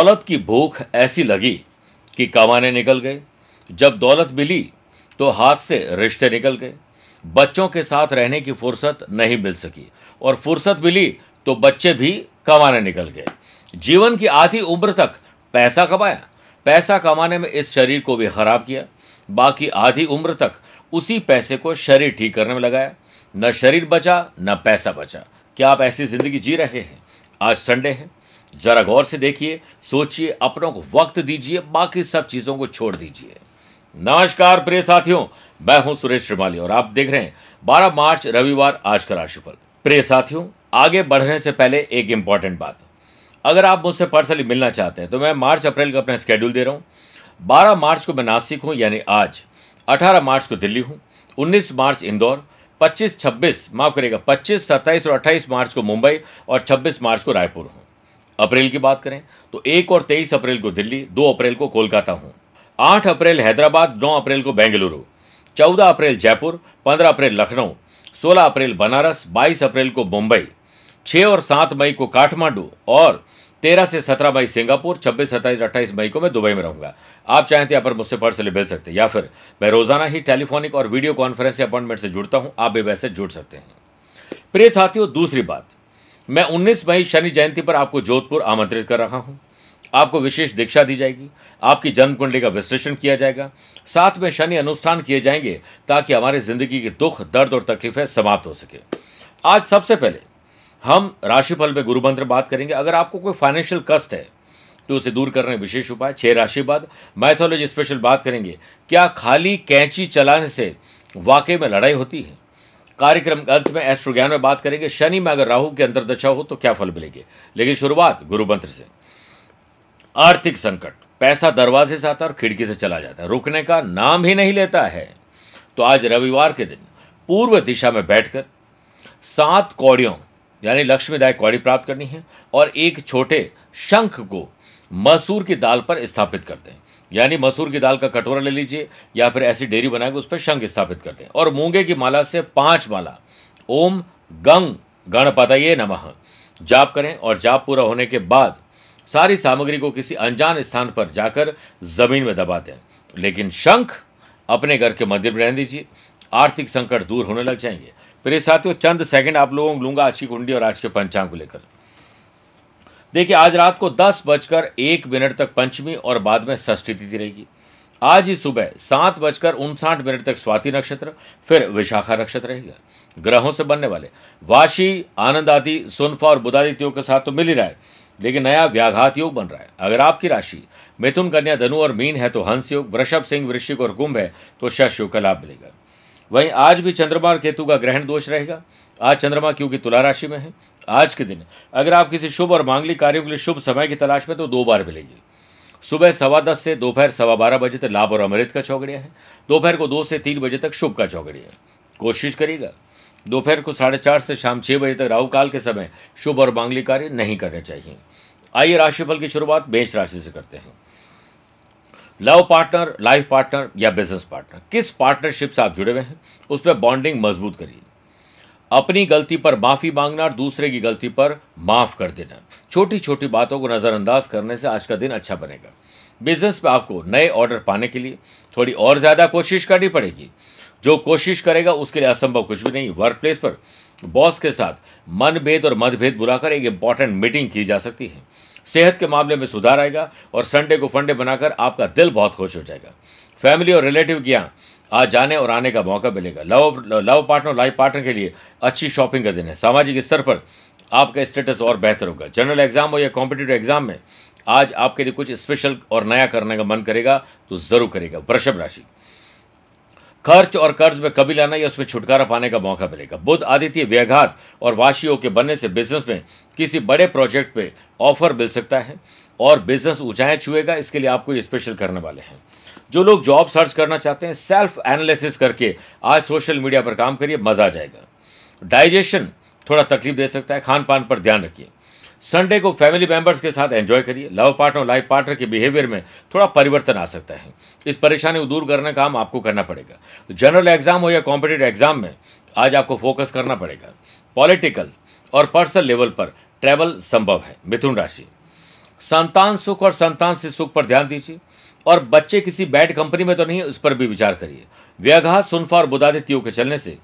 दौलत की भूख ऐसी लगी कि कमाने निकल गए। जब दौलत मिली तो हाथ से रिश्ते निकल गए। बच्चों के साथ रहने की फुर्सत नहीं मिल सकी। और फुर्सत मिली तो बच्चे भी कमाने निकल गए। जीवन की आधी उम्र तक पैसा कमाया। पैसा कमाने में इस शरीर को भी खराब किया। बाकी आधी उम्र तक उसी पैसे को शरीर ठीक करने में लगाया। न शरीर बचा, न पैसा बचा। क्या आप ऐसी ज़िंदगी जी रहे हैं? आज संडे है। जरा गौर से देखिए, सोचिए, अपनों को वक्त दीजिए, बाकी सब चीज़ों को छोड़ दीजिए। नमस्कार, प्रिय साथियों, मैं हूँ सुरेश श्रीमाली और आप देख रहे हैं 12 मार्च, रविवार, आज का राशिफल। प्रिय साथियों, आगे बढ़ने से पहले एक इंपॉर्टेंट बात। अगर आप मुझसे पर्सनली मिलना चाहते हैं तो मैं मार्च, अप्रैल का अपना स्केड्यूल दे रहा हूँ। 12 मार्च को मैं नासिक हूँ, यानी आज। 18 मार्च को दिल्ली हूँ। 19 मार्च, इंदौर। 25 26 माफ़ करेगा 25 27 और 28 मार्च को मुंबई और 26 मार्च को रायपुर हूँ। अप्रैल की बात करें तो एक और तेईस अप्रैल को दिल्ली, दो अप्रैल को कोलकाता हूँ। आठ अप्रैल हैदराबाद, नौ अप्रैल को बेंगलुरु, चौदह अप्रैल जयपुर, पंद्रह अप्रैल लखनऊ, सोलह अप्रैल बनारस, बाईस अप्रैल को मुंबई, छह और सात मई को काठमांडू और तेरह से सत्रह मई सिंगापुर, छब्बीस, सत्ताईस, अट्ठाईस मई को मैं दुबई में रहूँगा। आप चाहें तो यहाँ पर मुझसे पर्सनली मिल सकते हैं, या फिर मैं रोज़ाना ही टेलीफोनिक और वीडियो कॉन्फ्रेंस अपॉइंटमेंट से जुड़ता हूँ, आप भी वैसे जुड़ सकते हैं। प्रिय साथियों, दूसरी बात मैं 19 मई शनि जयंती पर आपको जोधपुर आमंत्रित कर रहा हूँ। आपको विशेष दीक्षा दी जाएगी। आपकी जन्म कुंडली का विश्लेषण किया जाएगा। साथ में शनि अनुष्ठान किए जाएँगे ताकि हमारे ज़िंदगी के दुख, दर्द और तकलीफें समाप्त हो सके। आज सबसे पहले हम राशिफल में गुरु मंत्र बात करेंगे। अगर आपको कोई फाइनेंशियल कष्ट है तो उसे दूर करने विशेष उपाय, छह राशि बाद मैथोलॉजी स्पेशल बात करेंगे। क्या खाली कैंची चलाने से वाकई में लड़ाई होती है? कार्यक्रम के अंत में एस्ट्रो ज्ञान में बात करेंगे। शनि में अगर राहु की अंतर्दशा हो तो क्या फल मिलेंगे? लेकिन शुरुआत गुरु मंत्र से। आर्थिक संकट, पैसा दरवाजे से आता है और खिड़की से चला जाता है। रुकने का नाम ही नहीं लेता है। तो आज रविवार के दिन पूर्व दिशा में बैठकर सात कौड़ियों, यानी लक्ष्मीदायक कौड़ी प्राप्त करनी है और एक छोटे शंख को मसूर की दाल पर स्थापित करते हैं। यानी मसूर की दाल का कटोरा ले लीजिए, या फिर ऐसी डेरी बनाकर उस पर शंख स्थापित कर दें। और मूँगे की माला से पाँच माला, ओम गंग गण गणपतये नमः, जाप करें और जाप पूरा होने के बाद सारी सामग्री को किसी अनजान स्थान पर जाकर ज़मीन में दबा दें। लेकिन शंख अपने घर के मंदिर में रहने दीजिए। आर्थिक संकट दूर होने लग जाएँगे। फिर साथियों, चंद सेकंड आप लोगों को लूँगा आज की कुंडी और आज के पंचांग को लेकर। देखिए, आज रात को दस बजकर एक मिनट तक पंचमी और बाद में षष्ठी तिथि रहेगी। आज ही सुबह सात बजकर उनसाठ मिनट तक स्वाति नक्षत्र, फिर विशाखा नक्षत्र रहेगा। ग्रहों से बनने वाले वाशी, आनंद आदि, सुनफा और बुधादित्यों के साथ तो मिल ही रहा है, लेकिन नया व्याघात योग बन रहा है। अगर आपकी राशि मिथुन, कन्या, धनु और मीन है तो हंस योग, वृषभ, सिंह, वृश्चिक और कुंभ है तो शश योग का लाभ मिलेगा। वहीं आज भी चंद्रमा और केतु का ग्रहण दोष रहेगा। आज चंद्रमा क्योंकि तुला राशि में है आज के दिन, अगर आप किसी शुभ और मांगलिक कार्यों के लिए शुभ समय की तलाश में तो दो बार मिलेगी। सुबह सवा दस से दोपहर सवा बारह बजे तक लाभ और अमृत का चौगड़िया है। दोपहर को दो से तीन बजे तक शुभ का चौगड़िया कोशिश करिएगा, दोपहर को साढ़े चार से शाम छह बजे तक राहु काल के समय शुभ और मांगलिक कार्य नहीं करने चाहिए। आइए राशिफल की शुरुआत मेष राशि से करते हैं। लव पार्टनर, लाइफ पार्टनर या बिज़नेस पार्टनर, किस पार्टनरशिप से आप जुड़े हुए हैं, उस पर बॉन्डिंग मज़बूत करिए। अपनी गलती पर माफ़ी मांगना और दूसरे की गलती पर माफ़ कर देना। छोटी छोटी बातों को नजरअंदाज करने से आज का दिन अच्छा बनेगा। बिज़नेस में आपको नए ऑर्डर पाने के लिए थोड़ी और ज़्यादा कोशिश करनी पड़ेगी। जो कोशिश करेगा उसके लिए असंभव कुछ भी नहीं। वर्क प्लेस पर बॉस के साथ मनभेद और मतभेद बुलाकर एक इंपॉर्टेंट मीटिंग की जा सकती है। सेहत के मामले में सुधार आएगा और संडे को फंडे बनाकर आपका दिल बहुत खुश हो जाएगा। फैमिली और रिलेटिव के यहाँ आज जाने और आने का मौका मिलेगा। Love love partner life partner के लिए अच्छी शॉपिंग का दिन है। सामाजिक स्तर पर आपका स्टेटस और बेहतर होगा। जनरल एग्ज़ाम हो या कॉम्पिटेटिव एग्ज़ाम में आज आपके लिए कुछ स्पेशल और नया करने का मन करेगा तो ज़रूर करेगा। वृषभ राशि। खर्च और कर्ज में कभी लाना या उसमें छुटकारा पाने का मौका मिलेगा। बुद्ध आदित्य, व्याघात और वाशियों के बनने से बिज़नेस में किसी बड़े प्रोजेक्ट पे ऑफ़र मिल सकता है और बिज़नेस ऊंचाई छुएगा। इसके लिए आपको ये स्पेशल करने वाले हैं। जो लोग जॉब सर्च करना चाहते हैं सेल्फ एनालिसिस करके आज सोशल मीडिया पर काम करिए, मज़ा आ जाएगा। डाइजेशन थोड़ा तकलीफ़ दे सकता है खान पान पर ध्यान रखिए। संडे को फैमिली मेंबर्स के साथ एंजॉय करिए। लव पार्टनर लाइफ पार्टनर के बिहेवियर में थोड़ा परिवर्तन आ सकता है। इस परेशानी को दूर करने का काम आपको करना पड़ेगा। जनरल एग्ज़ाम हो या कॉम्पिटेटिव एग्ज़ाम में, आज आपको फोकस करना पड़ेगा। पॉलिटिकल और पर्सनल लेवल पर ट्रैवल संभव है। मिथुन राशि। संतान सुख और संतान से सुख पर ध्यान दीजिए। और बच्चे किसी बैड कंपनी में तो नहीं है उस पर भी विचार करिए। व्याघात सुनफा और बुदादित्यों के चलने से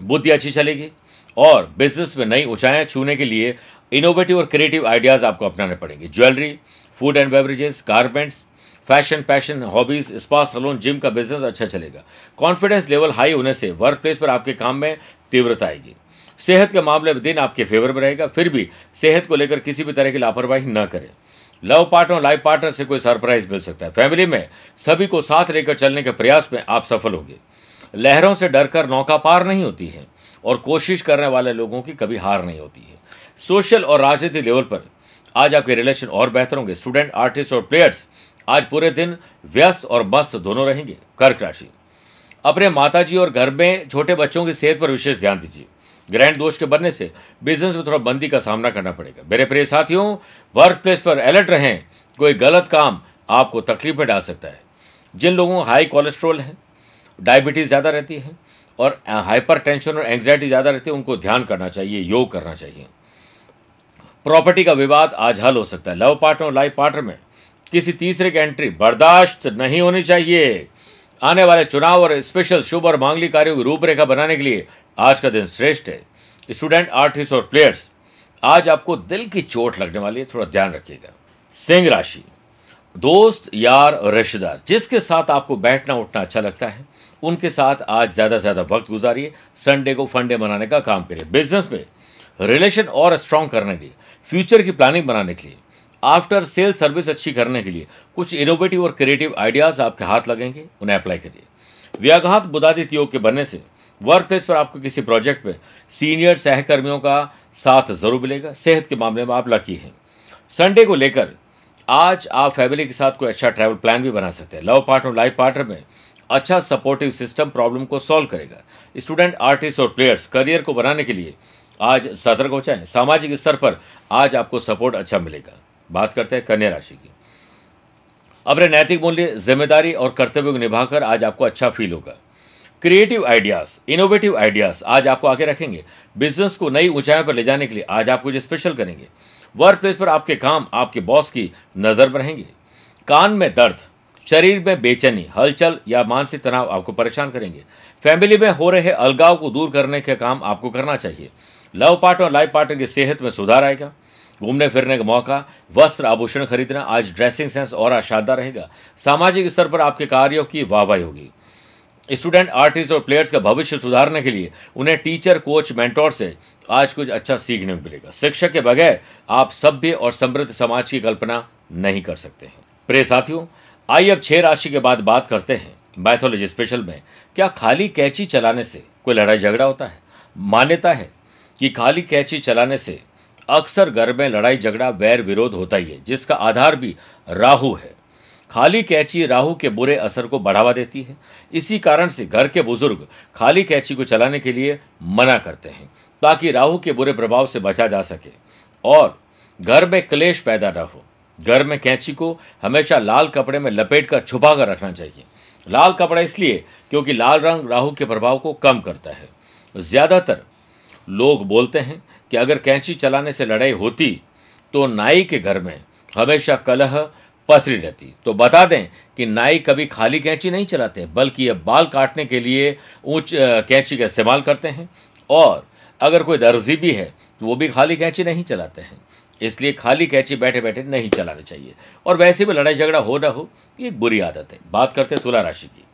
बुद्धि अच्छी चलेगी और बिज़नेस में नई ऊंचाइयाँ छूने के लिए इनोवेटिव और क्रिएटिव आइडियाज़ आपको अपनाने पड़ेंगे। Jewellery food and beverages garments fashion passion hobbies spa salon gym का बिज़नेस अच्छा चलेगा। कॉन्फिडेंस लेवल हाई होने से वर्क प्लेस पर आपके काम में तीव्रता आएगी। सेहत के मामले में दिन आपके फेवर में रहेगा, फिर भी सेहत को लेकर किसी भी तरह की लापरवाही न करें। लव पार्टनर लाइफ पार्टनर से कोई सरप्राइज़ मिल सकता है। फैमिली में सभी को साथ लेकर चलने के प्रयास में आप सफल होंगे। लहरों से डरकर नौका पार नहीं होती है और कोशिश करने वाले लोगों की कभी हार नहीं होती है। सोशल और राजनीतिक लेवल पर आज आपके रिलेशन और बेहतर होंगे। स्टूडेंट, आर्टिस्ट और प्लेयर्स आज पूरे दिन व्यस्त और मस्त दोनों रहेंगे। कर्क राशि। अपने माताजी और घर में छोटे बच्चों की सेहत पर विशेष ध्यान दीजिए। ग्रैंड दोष के बनने से बिज़नेस में थोड़ा बंदी का सामना करना पड़ेगा। मेरे प्रिय साथियों वर्क प्लेस पर अलर्ट रहें। कोई गलत काम आपको तकलीफ़ में डाल सकता है। जिन लोगों को हाई कोलेस्ट्रॉल है डायबिटीज़ ज़्यादा रहती है और हाइपर टेंशन और एंग्जाइटी ज़्यादा रहती है, उनको ध्यान करना चाहिए, योग करना चाहिए। प्रॉपर्टी का विवाद आज हल हो सकता है। लव पार्टनर और लाइफ पार्टनर में किसी तीसरे की एंट्री बर्दाश्त नहीं होनी चाहिए। आने वाले चुनाव और स्पेशल शुभ और मांगलिक कार्यों की रूपरेखा बनाने के लिए आज का दिन श्रेष्ठ है। स्टूडेंट आर्टिस्ट और प्लेयर्स आज आपको दिल की चोट लगने वाली है, थोड़ा ध्यान रखिएगा। सिंह राशि, दोस्त, यार और रिश्तेदार, जिसके साथ आपको बैठना, उठना अच्छा लगता है, उनके साथ आज ज़्यादा से ज़्यादा वक्त गुजारिए संडे को फंडे बनाने का काम करिए। बिज़नेस में रिलेशन और स्ट्रांग करने के लिए फ्यूचर की प्लानिंग बनाने के लिए आफ्टर सेल सर्विस अच्छी करने के लिए, कुछ इनोवेटिव और क्रिएटिव आइडियाज़ आपके हाथ लगेंगे, उन्हें अप्लाई करिए। व्याघात बुदादित योग के बनने से वर्क प्लेस पर आपको किसी प्रोजेक्ट में सीनियर सहकर्मियों का साथ ज़रूर मिलेगा। सेहत के मामले में आप लकी हैं। संडे को लेकर आज आप फैमिली के साथ कोई अच्छा ट्रैवल प्लान भी बना सकते हैं। लव पार्टनर लाइफ पार्टनर में अच्छा सपोर्टिव सिस्टम प्रॉब्लम को सॉल्व करेगा। स्टूडेंट आर्टिस्ट और प्लेयर्स करियर को बनाने के लिए आज सतर्क हो जाए। सामाजिक स्तर पर आज आपको सपोर्ट अच्छा मिलेगा। बात करते हैं कन्या राशि की। अपने नैतिक मूल्य, ज़िम्मेदारी और कर्तव्य को निभाकर आज आपको अच्छा फील होगा। क्रिएटिव आइडियाज़, इनोवेटिव आइडियाज़ आज आपको आगे रखेंगे। बिज़नेस को नई ऊंचाइयों पर ले जाने के लिए आज आप कुछ स्पेशल करेंगे। वर्क प्लेस पर आपके काम, आपके बॉस की नज़र में रहेंगे। कान में दर्द, शरीर में बेचैनी, हलचल या मानसिक तनाव आपको परेशान करेंगे। फैमिली में हो रहे अलगाव को दूर करने का काम आपको करना चाहिए। लव पार्टनर और लाइफ पार्टनर की सेहत में सुधार आएगा। घूमने फिरने का मौका, वस्त्र आभूषण खरीदना, आज ड्रेसिंग सेंस और शानदार रहेगा। सामाजिक स्तर पर आपके कार्यों की वाहवाही होगी। स्टूडेंट, आर्टिस्ट और प्लेयर्स का भविष्य सुधारने के लिए उन्हें टीचर, कोच, मेंटोर से आज कुछ अच्छा सीखने को मिलेगा। शिक्षक के बगैर आप सभ्य और समृद्ध समाज की कल्पना नहीं कर सकते हैं। प्रिय साथियों, आइए अब छह राशि के बाद बात करते हैं मैथोलॉजी स्पेशल में। क्या खाली कैची चलाने से कोई लड़ाई झगड़ा होता है? मान्यता है कि खाली कैची चलाने से अक्सर घर में लड़ाई झगड़ा, वैर विरोध होता ही है, जिसका आधार भी राहु है। खाली कैची राहु के बुरे असर को बढ़ावा देती है। इसी कारण से घर के बुज़ुर्ग खाली कैची को चलाने के लिए मना करते हैं, ताकि राहु के बुरे प्रभाव से बचा जा सके। और घर में क्लेश पैदा न हो। घर में कैंची को हमेशा लाल कपड़े में लपेट कर छुपा कर रखना चाहिए। लाल कपड़ा इसलिए क्योंकि लाल रंग राहु के प्रभाव को कम करता है। ज़्यादातर लोग बोलते हैं कि अगर कैंची चलाने से लड़ाई होती तो नाई के घर में हमेशा कलह पसरी रहती। तो बता दें कि नाई कभी खाली कैंची नहीं चलाते, बल्कि ये बाल काटने के लिए ऊंच कैंची का इस्तेमाल करते हैं। और अगर कोई दर्जी भी है तो वो भी खाली कैंची नहीं चलाते हैं। इसलिए खाली कैंची बैठे बैठे नहीं चलानी चाहिए। और वैसे भी लड़ाई झगड़ा हो ना हो, ये एक बुरी आदत है। बात करते हैं तुला राशि की।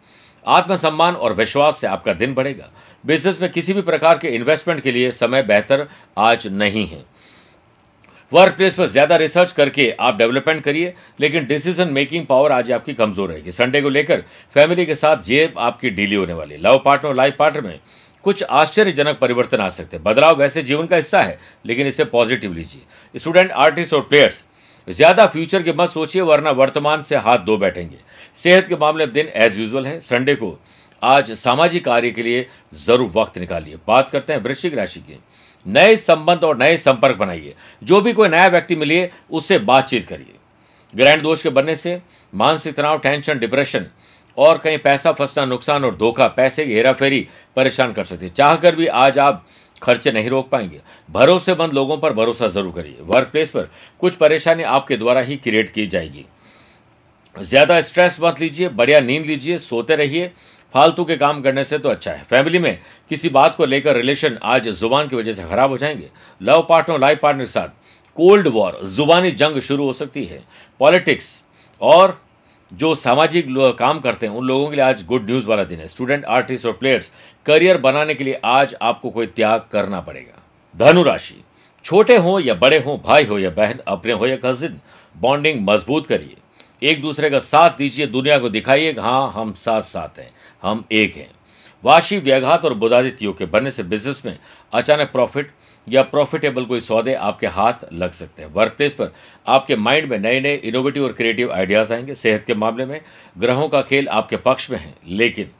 आत्मसम्मान और विश्वास से आपका दिन बढ़ेगा। बिज़नेस में किसी भी प्रकार के इन्वेस्टमेंट के लिए समय बेहतर आज नहीं है। वर्क प्लेस पर ज़्यादा रिसर्च करके आप डेवलपमेंट करिए, लेकिन डिसीज़न मेकिंग पावर आज आपकी कमज़ोर रहेगी। संडे को लेकर फैमिली के साथ जेब आपकी डीली होने वाली लव पार्टनर और लाइफ पार्टनर में कुछ आश्चर्यजनक परिवर्तन आ सकते हैं। बदलाव वैसे जीवन का हिस्सा है, लेकिन इसे पॉजिटिव लीजिए। स्टूडेंट आर्टिस्ट और प्लेयर्स ज़्यादा फ्यूचर के मत सोचिए, वरना वर्तमान से हाथ धो बैठेंगे। सेहत के मामले में दिन एज यूजल है। संडे को आज सामाजिक कार्य के लिए ज़रूर वक्त निकालिए। बात करते हैं वृश्चिक राशि की। नए संबंध और नए संपर्क बनाइए। जो भी कोई नया व्यक्ति मिलिए उससे बातचीत करिए। ग्रैंड दोष के बनने से मानसिक तनाव, टेंशन, डिप्रेशन और कहीं पैसा फंसना, नुकसान और धोखा, पैसे की हेराफेरी परेशान कर सकती है। चाहकर भी आज आप खर्चे नहीं रोक पाएँगे। भरोसेमंद लोगों पर भरोसा ज़रूर करिए। वर्क प्लेस पर कुछ परेशानी आपके द्वारा ही क्रिएट की जाएगी। ज़्यादा स्ट्रेस मत लीजिए, बढ़िया नींद लीजिए, सोते रहिए। फालतू के काम करने से तो अच्छा है। फैमिली में किसी बात को लेकर रिलेशन आज ज़ुबान की वजह से खराब हो जाएँगे। लव पार्टनर लाइफ पार्टनर के साथ कोल्ड वॉर जुबानी जंग शुरू हो सकती है। पॉलिटिक्स और जो सामाजिक काम करते हैं, उन लोगों के लिए आज गुड न्यूज़ वाला दिन है। स्टूडेंट आर्टिस्ट और प्लेयर्स करियर बनाने के लिए आज आपको कोई त्याग करना पड़ेगा। धनुराशि छोटे हों या बड़े हों, भाई हो या बहन, अपने हो या कजिन बॉन्डिंग मज़बूत करिए। एक दूसरे का साथ दीजिए, दुनिया को दिखाइए हाँ हम साथ साथ हैं, हम एक हैं। वाशी, व्याघात और बुधादित योग के बनने से बिज़नेस में अचानक प्रॉफिट या प्रॉफिटेबल कोई सौदे आपके हाथ लग सकते हैं। वर्क प्लेस पर आपके माइंड में नए नए इनोवेटिव और क्रिएटिव आइडियाज़ आएँगे। सेहत के मामले में ग्रहों का खेल आपके पक्ष में है, लेकिन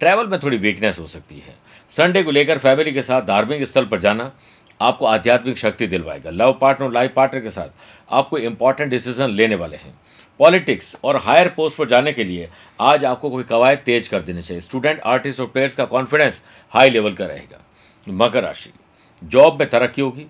ट्रैवल में थोड़ी वीकनेस हो सकती है। संडे को लेकर फैमिली के साथ धार्मिक स्थल पर जाना आपको आध्यात्मिक शक्ति दिलवाएगा। लव पार्टनर लाइफ पार्टनर के साथ आपको इंपॉर्टेंट डिसीज़न लेने वाले हैं। पॉलिटिक्स और हायर पोस्ट पर जाने के लिए आज आपको कोई कवायद तेज कर देनी चाहिए। स्टूडेंट, आर्टिस्ट और प्लेयर्स का कॉन्फिडेंस हाई लेवल का रहेगा। मकर राशि। जॉब में तरक्की होगी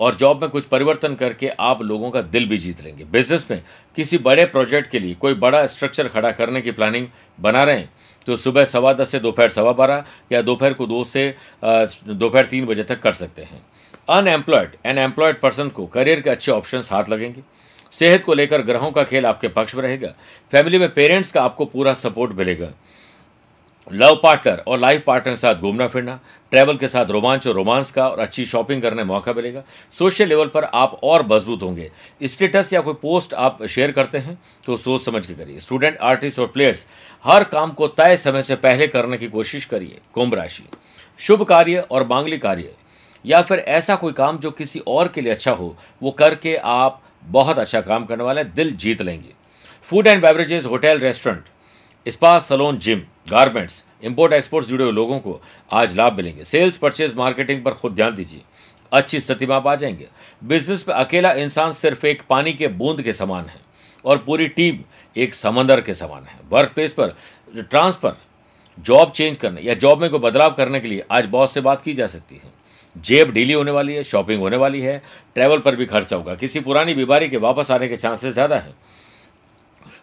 और जॉब में कुछ परिवर्तन करके आप लोगों का दिल भी जीत लेंगे। बिज़नेस में किसी बड़े प्रोजेक्ट के लिए कोई बड़ा स्ट्रक्चर खड़ा करने की प्लानिंग बना रहे हैं तो सुबह सवा दस से दोपहर सवा बारह या दोपहर को दो से दोपहर तीन बजे तक कर सकते हैं। अनएम्प्लॉयड एन एम्प्लॉयड पर्सन को करियर के अच्छे ऑप्शन हाथ लगेंगे। सेहत को लेकर ग्रहों का खेल आपके पक्ष में रहेगा। फैमिली में पेरेंट्स का आपको पूरा सपोर्ट मिलेगा। लव पार्टनर और लाइफ पार्टनर के साथ घूमना फिरना ट्रैवल के साथ रोमांच और रोमांस का और अच्छी शॉपिंग करने का मौका मिलेगा। सोशल लेवल पर आप और मज़बूत होंगे। स्टेटस या कोई पोस्ट आप शेयर करते हैं तो सोच समझ के करिए। स्टूडेंट आर्टिस्ट और प्लेयर्स हर काम को तय समय से पहले करने की कोशिश करिए। कुंभ राशि, शुभ कार्य और मांगलिक कार्य, या फिर ऐसा कोई काम जो किसी और के लिए अच्छा हो, वो करके आप बहुत अच्छा काम करने वाले हैं, दिल जीत लेंगे। Food and beverages hotel restaurant spa salon gym garments import export जुड़े हुए लोगों को आज लाभ मिलेंगे। सेल्स परचेज मार्केटिंग पर खुद ध्यान दीजिए। अच्छी स्थिति में आप आ जाएँगे। बिज़नेस में अकेला इंसान सिर्फ़ एक पानी के बूंद के समान है और पूरी टीम एक समंदर के समान है। वर्क प्लेस पर ट्रांसफ़र जॉब चेंज करने या जॉब में कोई बदलाव करने के लिए आज बहुत से बात की जा सकती है। जेब ढीली होने वाली है, शॉपिंग होने वाली है, ट्रैवल पर भी खर्चा होगा। किसी पुरानी बीमारी के वापस आने के चांसेस ज़्यादा है।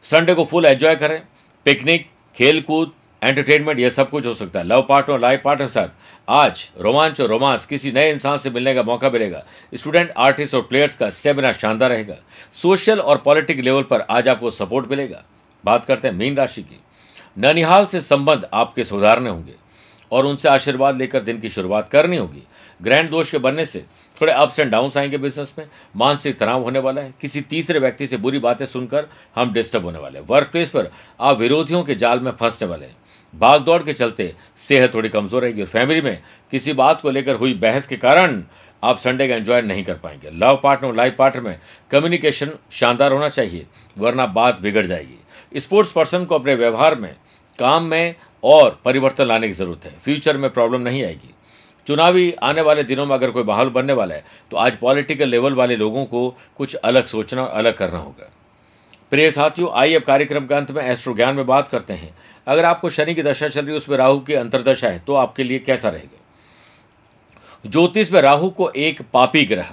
संडे को फुल एंजॉय करें। पिकनिक खेल कूद एंटरटेनमेंट यह सब कुछ हो सकता है। लव पार्टनर लाइफ पार्टनर साथ। आज रोमांच और रोमांस, किसी नए इंसान से मिलने का मौका मिलेगा। स्टूडेंट आर्टिस्ट और प्लेयर्स का स्टेमिना शानदार रहेगा। सोशल और पॉलिटिक लेवल पर आज आपको सपोर्ट मिलेगा। बात करते हैं मीन राशि की। ननिहाल से संबंध आपके सुधारने होंगे और उनसे आशीर्वाद लेकर दिन की शुरुआत करनी होगी। ग्रैंड दोष के बनने से थोड़े अप्स एंड डाउन्स आएँगे बिज़नेस में, मानसिक तनाव होने वाला है। किसी तीसरे व्यक्ति से बुरी बातें सुनकर हम डिस्टर्ब होने वाले हैं। वर्क प्लेस पर आप विरोधियों के जाल में फंसने वाले हैं। भाग दौड़ के चलते सेहत थोड़ी कमज़ोर रहेगी और फैमिली में किसी बात को लेकर हुई बहस के कारण आप संडे का एंजॉय नहीं कर पाएँगे। लव पार्टनर और लाइफ पार्टनर में कम्युनिकेशन शानदार होना चाहिए, वरना बात बिगड़ जाएगी। स्पोर्ट्स पर्सन को अपने व्यवहार में, काम में और परिवर्तन लाने की ज़रूरत है। फ्यूचर में प्रॉब्लम नहीं आएगी। चुनावी आने वाले दिनों में अगर कोई माहौल बनने वाला है तो आज पॉलिटिकल लेवल वाले लोगों को कुछ अलग सोचना, अलग करना होगा। प्रिय साथियों, आइए अब कार्यक्रम के अंत में एस्ट्रो ज्ञान में बात करते हैं। अगर आपको शनि की दशा चल रही है, उसमें राहु की अंतरदशा है तो आपके लिए कैसा रहेगा? ज्योतिष में राहु को एक पापी ग्रह,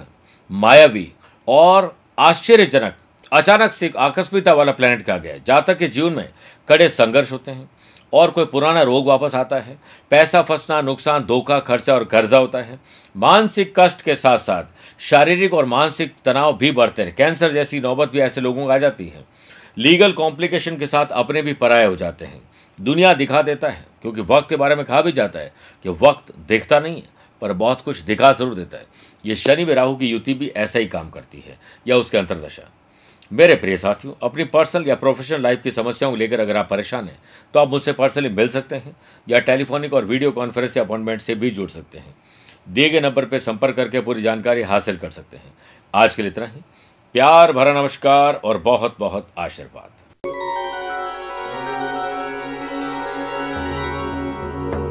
मायावी और आश्चर्यजनक, अचानक से आकस्मिकता वाला प्लेनेट कहा गया है जातक के जीवन में कड़े संघर्ष होते हैं। और कोई पुराना रोग वापस आता है, पैसा फंसना, नुकसान, धोखा, खर्चा और कर्जा होता है। मानसिक कष्ट के साथ साथ शारीरिक और मानसिक तनाव भी बढ़ते हैं। कैंसर जैसी नौबत भी ऐसे लोगों को आ जाती है। लीगल कॉम्प्लिकेशन के साथ अपने भी पराये हो जाते हैं। दुनिया दिखा देता है, क्योंकि वक्त के बारे में कहा भी जाता है कि वक्त दिखता नहीं है, पर बहुत कुछ दिखा ज़रूर देता है। ये शनि व राहु की युति भी ऐसा ही काम करती है, या उसके अंतरदशा। मेरे प्रिय साथियों, अपनी पर्सनल या प्रोफेशनल लाइफ की समस्याओं को लेकर अगर आप परेशान हैं तो आप मुझसे पर्सनली मिल सकते हैं या टेलीफोनिक और वीडियो कॉन्फ्रेंस या अपॉइंटमेंट से भी जुड़ सकते हैं। दिए गए नंबर पर संपर्क करके पूरी जानकारी हासिल कर सकते हैं। आज के लिए इतना ही। प्यार भरा नमस्कार और बहुत बहुत आशीर्वाद।